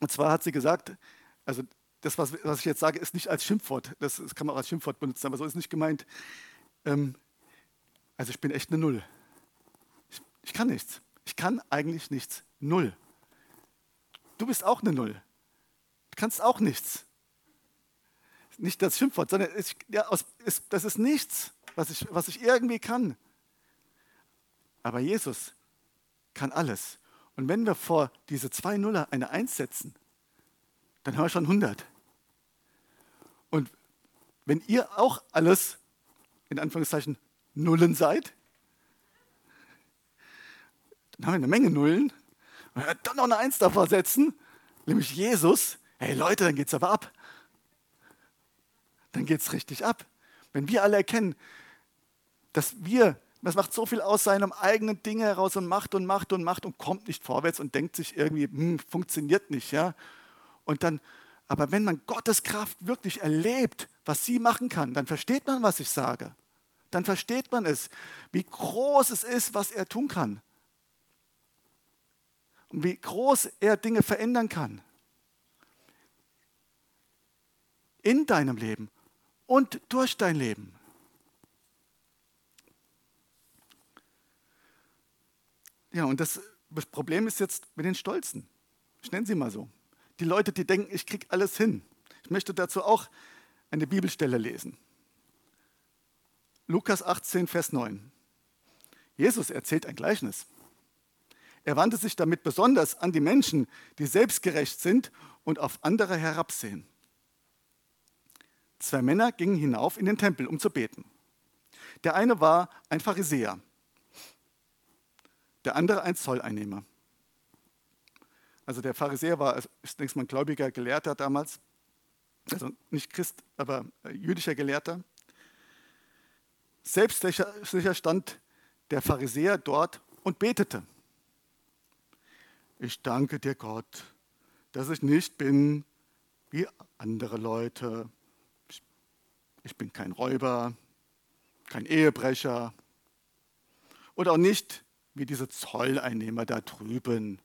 und zwar hat sie gesagt, also das, was, ich jetzt sage, ist nicht als Schimpfwort, das, kann man auch als Schimpfwort benutzen, aber so ist nicht gemeint. Ähm, also ich bin echt eine Null. Ich, ich kann nichts. Ich kann eigentlich nichts. Null. Du bist auch eine Null. Du kannst auch nichts. Nicht das Schimpfwort, sondern es, ja, aus, es, das ist nichts, was ich, was ich irgendwie kann. Aber Jesus kann alles. Und wenn wir vor diese zwei Nuller eine Eins setzen, dann haben wir schon 100. Und wenn ihr auch alles, in Anführungszeichen, Nullen seid, dann haben wir eine Menge Nullen. Und dann noch eine Eins davor setzen, nämlich Jesus. Hey Leute, dann geht es aber ab. Dann geht es richtig ab. Wenn wir alle erkennen, dass wir das macht so viel aus seinem eigenen Ding heraus und macht und macht und macht und kommt nicht vorwärts und denkt sich irgendwie, hm, funktioniert nicht, ja. Und dann, aber wenn man Gottes Kraft wirklich erlebt, was sie machen kann, dann versteht man, was ich sage. Dann versteht man es, wie groß es ist, was er tun kann. Und wie groß er Dinge verändern kann. In deinem Leben und durch dein Leben. Ja, und das Problem ist jetzt mit den Stolzen. Ich nenne sie mal so. Die Leute, die denken, ich kriege alles hin. Ich möchte dazu auch eine Bibelstelle lesen. Lukas 18, Vers 9. Jesus erzählt ein Gleichnis. Er wandte sich damit besonders an die Menschen, die selbstgerecht sind und auf andere herabsehen. Zwei Männer gingen hinauf in den Tempel, um zu beten. Der eine war ein Pharisäer der andere ein Zolleinnehmer. Also der Pharisäer war zunächst mal ein gläubiger Gelehrter damals, also nicht Christ, aber jüdischer Gelehrter. Selbstsicher stand der Pharisäer dort und betete. Ich danke dir, Gott, dass ich nicht bin wie andere Leute. Ich bin kein Räuber, kein Ehebrecher oder auch nicht wie diese Zolleinnehmer da drüben.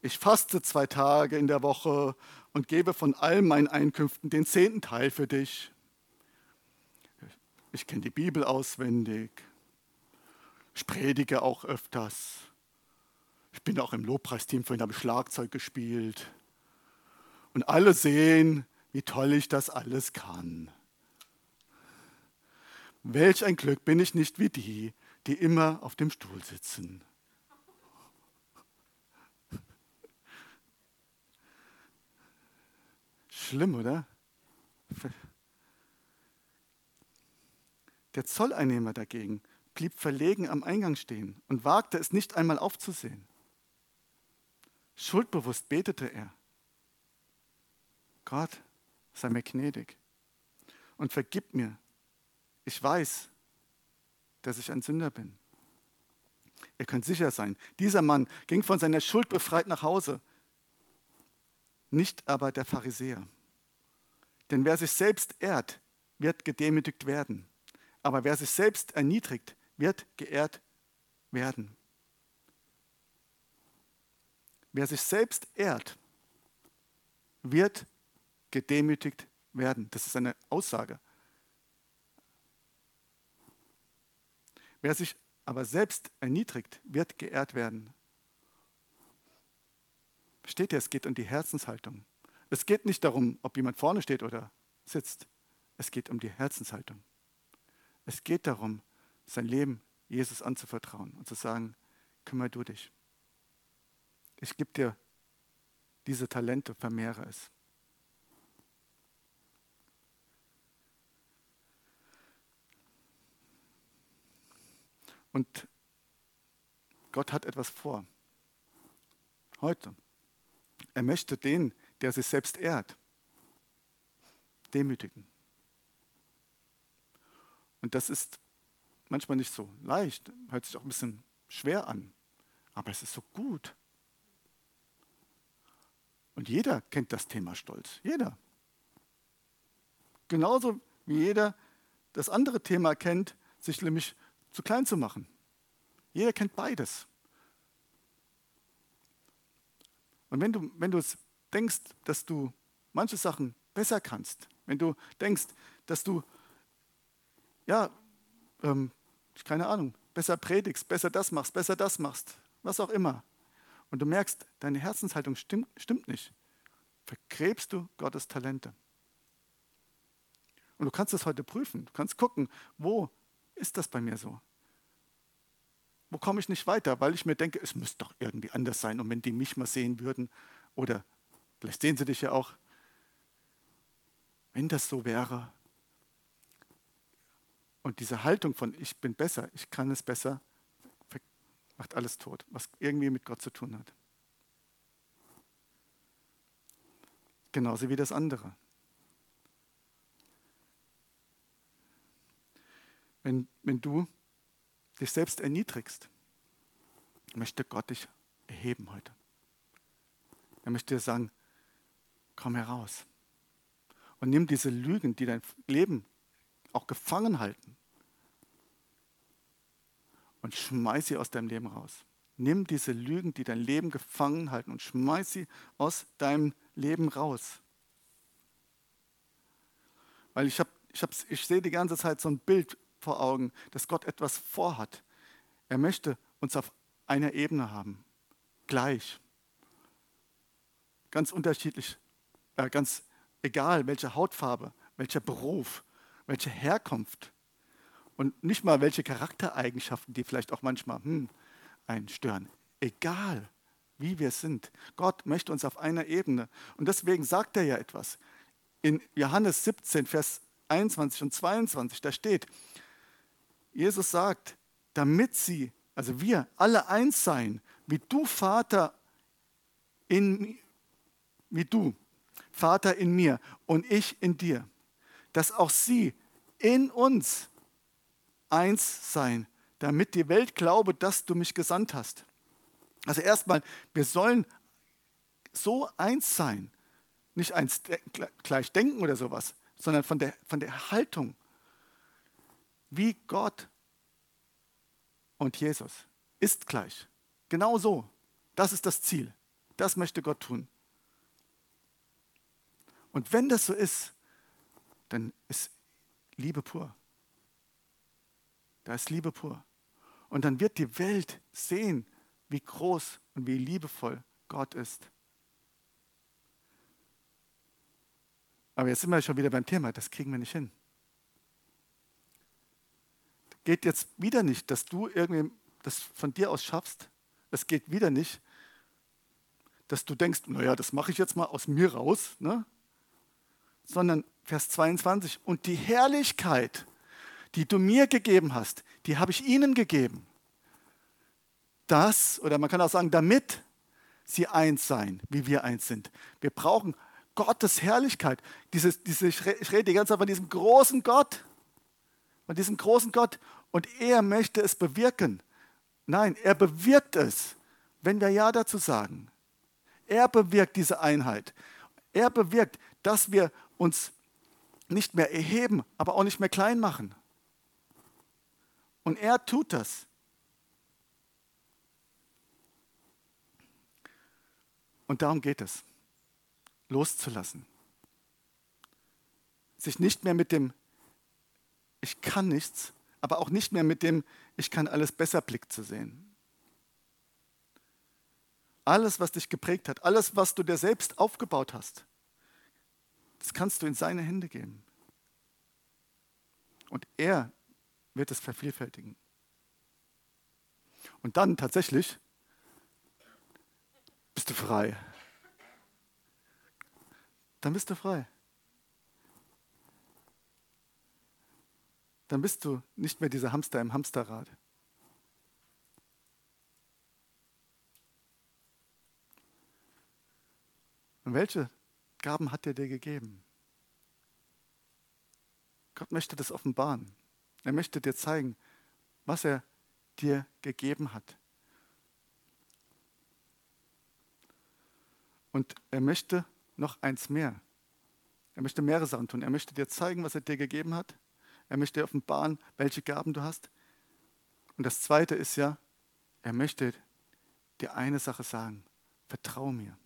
Ich faste zwei Tage in der Woche und gebe von all meinen Einkünften den zehnten Teil für dich. Ich kenne die Bibel auswendig. Ich predige auch öfters. Ich bin auch im Lobpreisteam, vorhin habe ich Schlagzeug gespielt. Und alle sehen, wie toll ich das alles kann. Welch ein Glück bin ich nicht wie die, die immer auf dem Stuhl sitzen. Schlimm, oder? Der Zolleinnehmer dagegen blieb verlegen am Eingang stehen und wagte es nicht einmal aufzusehen. Schuldbewusst betete er. Gott, sei mir gnädig und vergib mir. Ich weiß, dass ich ein Sünder bin. Ihr könnt sicher sein, dieser Mann ging von seiner Schuld befreit nach Hause, nicht aber der Pharisäer. Denn wer sich selbst ehrt, wird gedemütigt werden. Aber wer sich selbst erniedrigt, wird geehrt werden. Wer sich selbst ehrt, wird gedemütigt werden. Das ist eine Aussage. Wer sich aber selbst erniedrigt, wird geehrt werden. Versteht ihr, es geht um die Herzenshaltung. Es geht nicht darum, ob jemand vorne steht oder sitzt. Es geht um die Herzenshaltung. Es geht darum, sein Leben Jesus anzuvertrauen und zu sagen, kümmere du dich. Ich gebe dir diese Talente, vermehre es. Und Gott hat etwas vor. Heute. Er möchte den, der sich selbst ehrt, demütigen. Und das ist manchmal nicht so leicht, hört sich auch ein bisschen schwer an, aber es ist so gut. Und jeder kennt das Thema Stolz, jeder. Genauso wie jeder das andere Thema kennt, sich nämlich zu klein zu machen. Jeder kennt beides. Und wenn du, wenn du denkst, dass du manche Sachen besser kannst, wenn du denkst, dass du, ja, ähm, keine Ahnung, besser predigst, besser das machst, besser das machst, was auch immer, und du merkst, deine Herzenshaltung stimmt, stimmt nicht, vergräbst du Gottes Talente. Und du kannst das heute prüfen. Du kannst gucken, wo ist das bei mir so? Wo komme ich nicht weiter? Weil ich mir denke, es müsste doch irgendwie anders sein. Und wenn die mich mal sehen würden, oder vielleicht sehen sie dich ja auch, wenn das so wäre. Und diese Haltung von ich bin besser, ich kann es besser, macht alles tot, was irgendwie mit Gott zu tun hat. Genauso wie das andere. Wenn, wenn du dich selbst erniedrigst, möchte Gott dich erheben heute. Er möchte dir sagen, komm heraus. Und nimm diese Lügen, die dein Leben auch gefangen halten, und schmeiß sie aus deinem Leben raus. Nimm diese Lügen, die dein Leben gefangen halten, und schmeiß sie aus deinem Leben raus. Weil ich, ich, ich sehe die ganze Zeit so ein Bild vor Augen, dass Gott etwas vorhat. Er möchte uns auf einer Ebene haben, gleich, ganz unterschiedlich, äh, ganz egal, welche Hautfarbe, welcher Beruf, welche Herkunft und nicht mal welche Charaktereigenschaften, die vielleicht auch manchmal hm, einen stören. Egal, wie wir sind. Gott möchte uns auf einer Ebene. Und deswegen sagt er ja etwas. In Johannes 17, Vers 21 und 22, da steht, Jesus sagt, damit sie, also wir alle eins sein, wie du Vater in wie du, Vater in mir und ich in dir, dass auch sie in uns eins sein, damit die Welt glaube, dass du mich gesandt hast. Also erstmal, wir sollen so eins sein, nicht eins gleich denken oder sowas, sondern von der, von der Haltung, wie Gott und Jesus ist gleich. Genau so. Das ist das Ziel. Das möchte Gott tun. Und wenn das so ist, dann ist Liebe pur. Da ist Liebe pur. Und dann wird die Welt sehen, wie groß und wie liebevoll Gott ist. Aber jetzt sind wir schon wieder beim Thema, das kriegen wir nicht hin. Geht jetzt wieder nicht, dass du irgendwie das von dir aus schaffst. Es geht wieder nicht, dass du denkst, naja, das mache ich jetzt mal aus mir raus, ne? sondern Vers 22, und die Herrlichkeit, die du mir gegeben hast, die habe ich ihnen gegeben. Das, oder man kann auch sagen, damit sie eins sein, wie wir eins sind. Wir brauchen Gottes Herrlichkeit. Dieses, diese, ich rede die ganze Zeit von diesem großen Gott, von diesem großen Gott. Und er möchte es bewirken. Nein, er bewirkt es, wenn wir Ja dazu sagen. Er bewirkt diese Einheit. Er bewirkt, dass wir uns nicht mehr erheben, aber auch nicht mehr klein machen. Und er tut das. Und darum geht es, loszulassen. Sich nicht mehr mit dem Ich kann nichts, aber auch nicht mehr mit dem Ich kann alles besser Blick zu sehen. Alles, was dich geprägt hat, alles, was du dir selbst aufgebaut hast, das kannst du in seine Hände geben. Und er wird es vervielfältigen. Und dann tatsächlich bist du frei. Dann bist du frei. Dann bist du nicht mehr dieser Hamster im Hamsterrad. Und welche Gaben hat er dir gegeben? Gott möchte das offenbaren. Er möchte dir zeigen, was er dir gegeben hat. Und er möchte noch eins mehr. Er möchte mehrere Sachen tun. Er möchte dir zeigen, was er dir gegeben hat. Er möchte offenbaren, welche Gaben du hast. Und das Zweite ist ja, er möchte dir eine Sache sagen. Vertrau mir.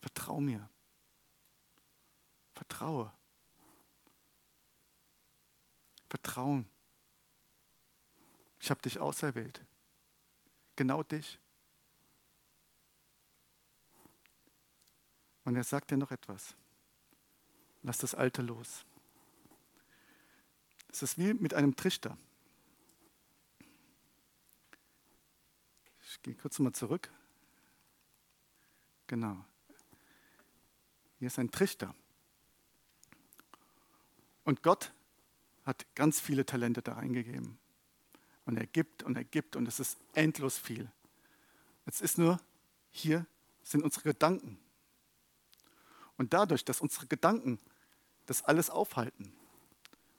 Vertrau mir. Vertraue. Vertrauen. Ich habe dich auserwählt. Genau dich. Und er sagt dir noch etwas. Lass das Alte los. Es ist wie mit einem Trichter. Ich gehe kurz mal zurück. Genau. Hier ist ein Trichter. Und Gott hat ganz viele Talente da reingegeben. Und er gibt und er gibt und es ist endlos viel. Jetzt ist nur, hier sind unsere Gedanken. Und dadurch, dass unsere Gedanken das alles aufhalten,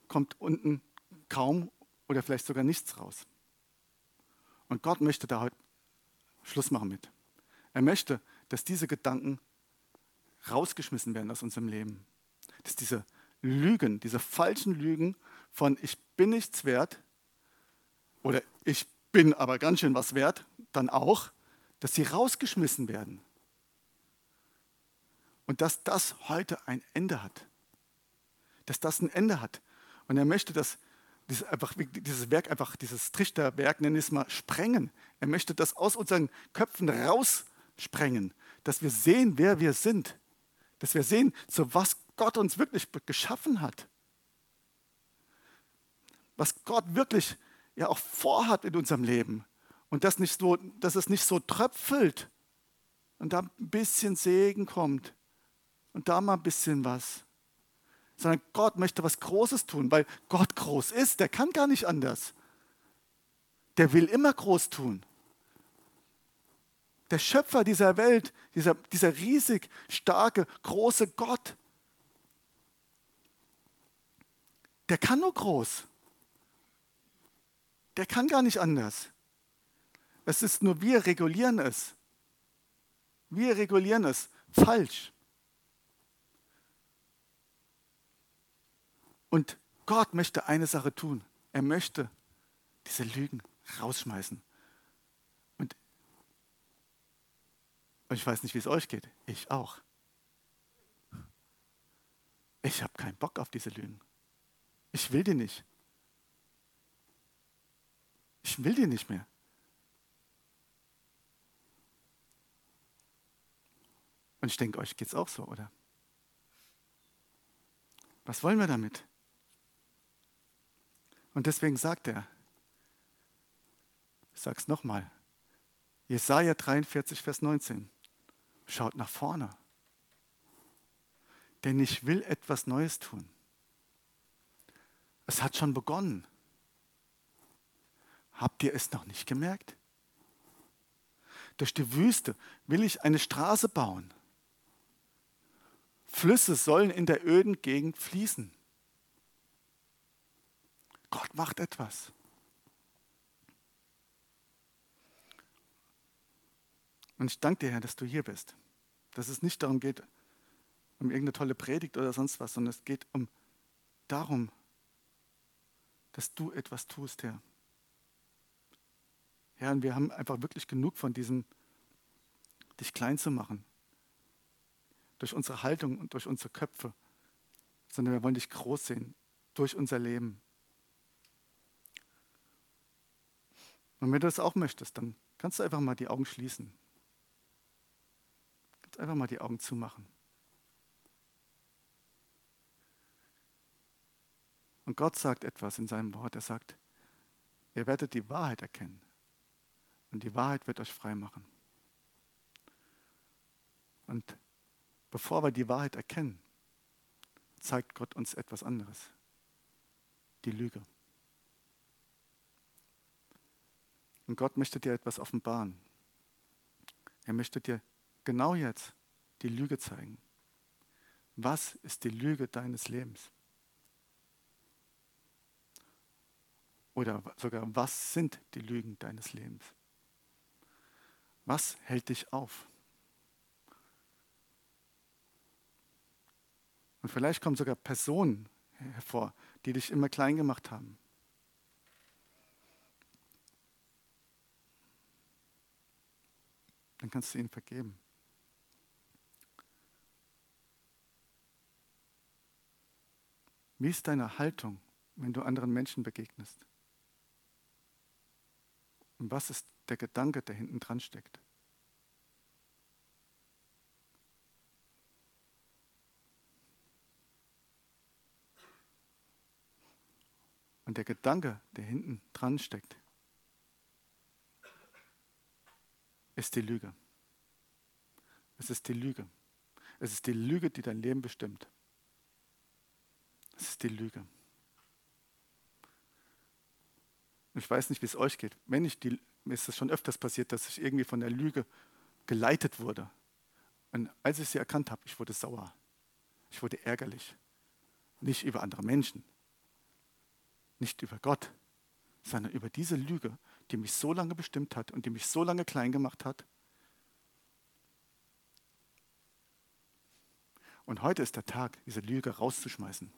kommt unten kaum oder vielleicht sogar nichts raus. Und Gott möchte da heute Schluss machen mit. Er möchte, dass diese Gedanken rausgeschmissen werden aus unserem Leben. Dass diese Lügen, diese falschen Lügen von ich bin nichts wert oder ich bin aber ganz schön was wert, dann auch, dass sie rausgeschmissen werden. Und dass das heute ein Ende hat. Dass das ein Ende hat. Und er möchte das, dieses, einfach, dieses Werk, einfach dieses Trichterwerk, nennen wir es mal, sprengen. Er möchte das aus unseren Köpfen raussprengen, dass wir sehen, wer wir sind dass wir sehen, zu was Gott uns wirklich geschaffen hat. Was Gott wirklich ja auch vorhat in unserem Leben. Und das nicht so, dass es nicht so tröpfelt und da ein bisschen Segen kommt und da mal ein bisschen was. Sondern Gott möchte was Großes tun, weil Gott groß ist, der kann gar nicht anders. Der will immer groß tun. Der Schöpfer dieser Welt, dieser, dieser riesig starke, große Gott, der kann nur groß. Der kann gar nicht anders. Es ist nur wir regulieren es. Wir regulieren es falsch. Und Gott möchte eine Sache tun. Er möchte diese Lügen rausschmeißen. Und, ich weiß nicht, wie es euch geht. Ich auch. Ich habe keinen Bock auf diese Lügen. Ich will die nicht. Ich will die nicht mehr. Und ich denke, euch geht es auch so, oder? Was wollen wir damit? Und deswegen sagt er, ich sage es nochmal, Jesaja 43, Vers 19, schaut nach vorne. Denn ich will etwas Neues tun. Es hat schon begonnen. Habt ihr es noch nicht gemerkt? Durch die Wüste will ich eine Straße bauen. Flüsse sollen in der öden Gegend fließen. Macht etwas. Und ich danke dir, Herr, dass du hier bist. Dass es nicht darum geht, um irgendeine tolle Predigt oder sonst was, sondern es geht um darum, dass du etwas tust, Herr. Herr, und wir haben einfach wirklich genug von diesem, dich klein zu machen. Durch unsere Haltung und durch unsere Köpfe. Sondern wir wollen dich groß sehen. Durch unser Leben. Und wenn du das auch möchtest, dann kannst du einfach mal die Augen schließen. Kannst einfach mal die Augen zumachen. Und Gott sagt etwas in seinem Wort. Er sagt, ihr werdet die Wahrheit erkennen. Und die Wahrheit wird euch frei machen. Und bevor wir die Wahrheit erkennen, zeigt Gott uns etwas anderes. Die Lüge. Und Gott möchte dir etwas offenbaren. Er möchte dir genau jetzt die Lüge zeigen. Was ist die Lüge deines Lebens? Oder sogar, was sind die Lügen deines Lebens? Was hält dich auf? Und vielleicht kommen sogar Personen hervor, die dich immer klein gemacht haben. Dann kannst du ihnen vergeben. Wie ist deine Haltung, wenn du anderen Menschen begegnest? Und was ist der Gedanke, der hinten dran steckt? Und der Gedanke, der hinten dran steckt, ist die Lüge. Es ist die Lüge. Es ist die Lüge, die dein Leben bestimmt. Es ist die Lüge. Ich weiß nicht, wie es euch geht. Wenn ich die, mir ist es schon öfters passiert, dass ich irgendwie von der Lüge geleitet wurde. Und als ich sie erkannt habe, ich wurde sauer. Ich wurde ärgerlich. Nicht über andere Menschen, nicht über Gott, sondern über diese Lüge, die mich so lange bestimmt hat und die mich so lange klein gemacht hat. Und heute ist der Tag, diese Lüge rauszuschmeißen.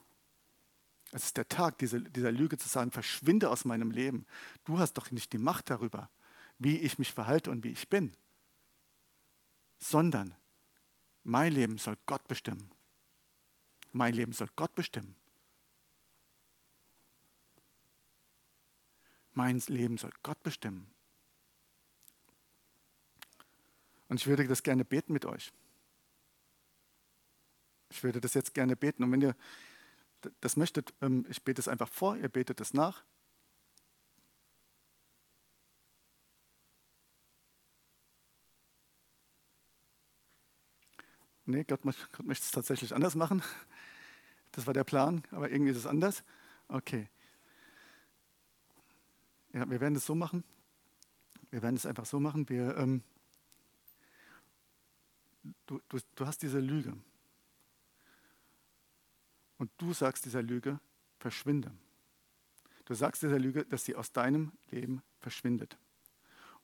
Es ist der Tag, diese, dieser Lüge zu sagen, verschwinde aus meinem Leben. Du hast doch nicht die Macht darüber, wie ich mich verhalte und wie ich bin. Sondern mein Leben soll Gott bestimmen. Mein Leben soll Gott bestimmen. Mein Leben soll Gott bestimmen. Und ich würde das gerne beten mit euch. Ich würde das jetzt gerne beten. Und wenn ihr das möchtet, ähm, ich bete es einfach vor, ihr betet es nach. Nee, Gott, Gott möchte es tatsächlich anders machen. Das war der Plan, aber irgendwie ist es anders. Okay. Ja, wir werden es so machen. Wir werden es einfach so machen. Wir, ähm, du, du, du hast diese Lüge. Und du sagst dieser Lüge, verschwinde. Du sagst dieser Lüge, dass sie aus deinem Leben verschwindet.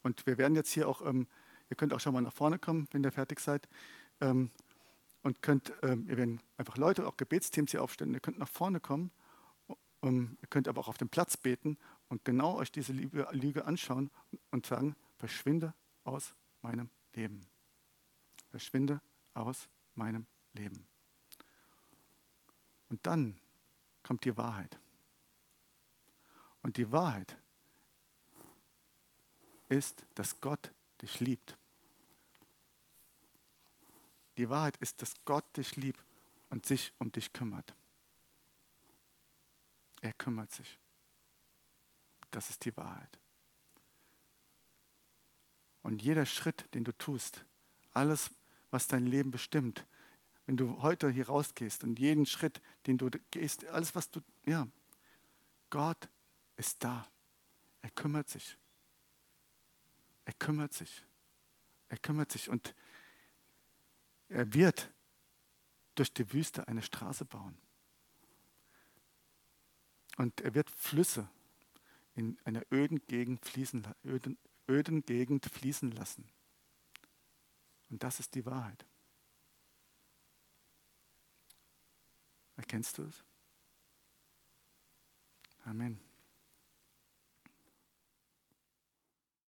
Und wir werden jetzt hier auch, ähm, ihr könnt auch schon mal nach vorne kommen, wenn ihr fertig seid. Ähm, und könnt, ähm, ihr werden einfach Leute, auch Gebetsteams hier aufstellen. Ihr könnt nach vorne kommen. Ihr könnt aber auch auf dem Platz beten und genau euch diese Lüge, anschauen und sagen, verschwinde aus meinem Leben. Verschwinde aus meinem Leben. Und dann kommt die Wahrheit. Und die Wahrheit ist, dass Gott dich liebt. Die Wahrheit ist, dass Gott dich liebt und sich um dich kümmert. Er kümmert sich. Das ist die Wahrheit. Und jeder Schritt, den du tust, alles, was dein Leben bestimmt, wenn du heute hier rausgehst und jeden Schritt, den du gehst, alles, was du, ja, Gott ist da. Er kümmert sich. Er kümmert sich. Er kümmert sich und er wird durch die Wüste eine Straße bauen. Und er wird Flüsse in einer öden Gegend fließen, öden, öden Gegend fließen lassen. Und das ist die Wahrheit. Erkennst du es? Amen.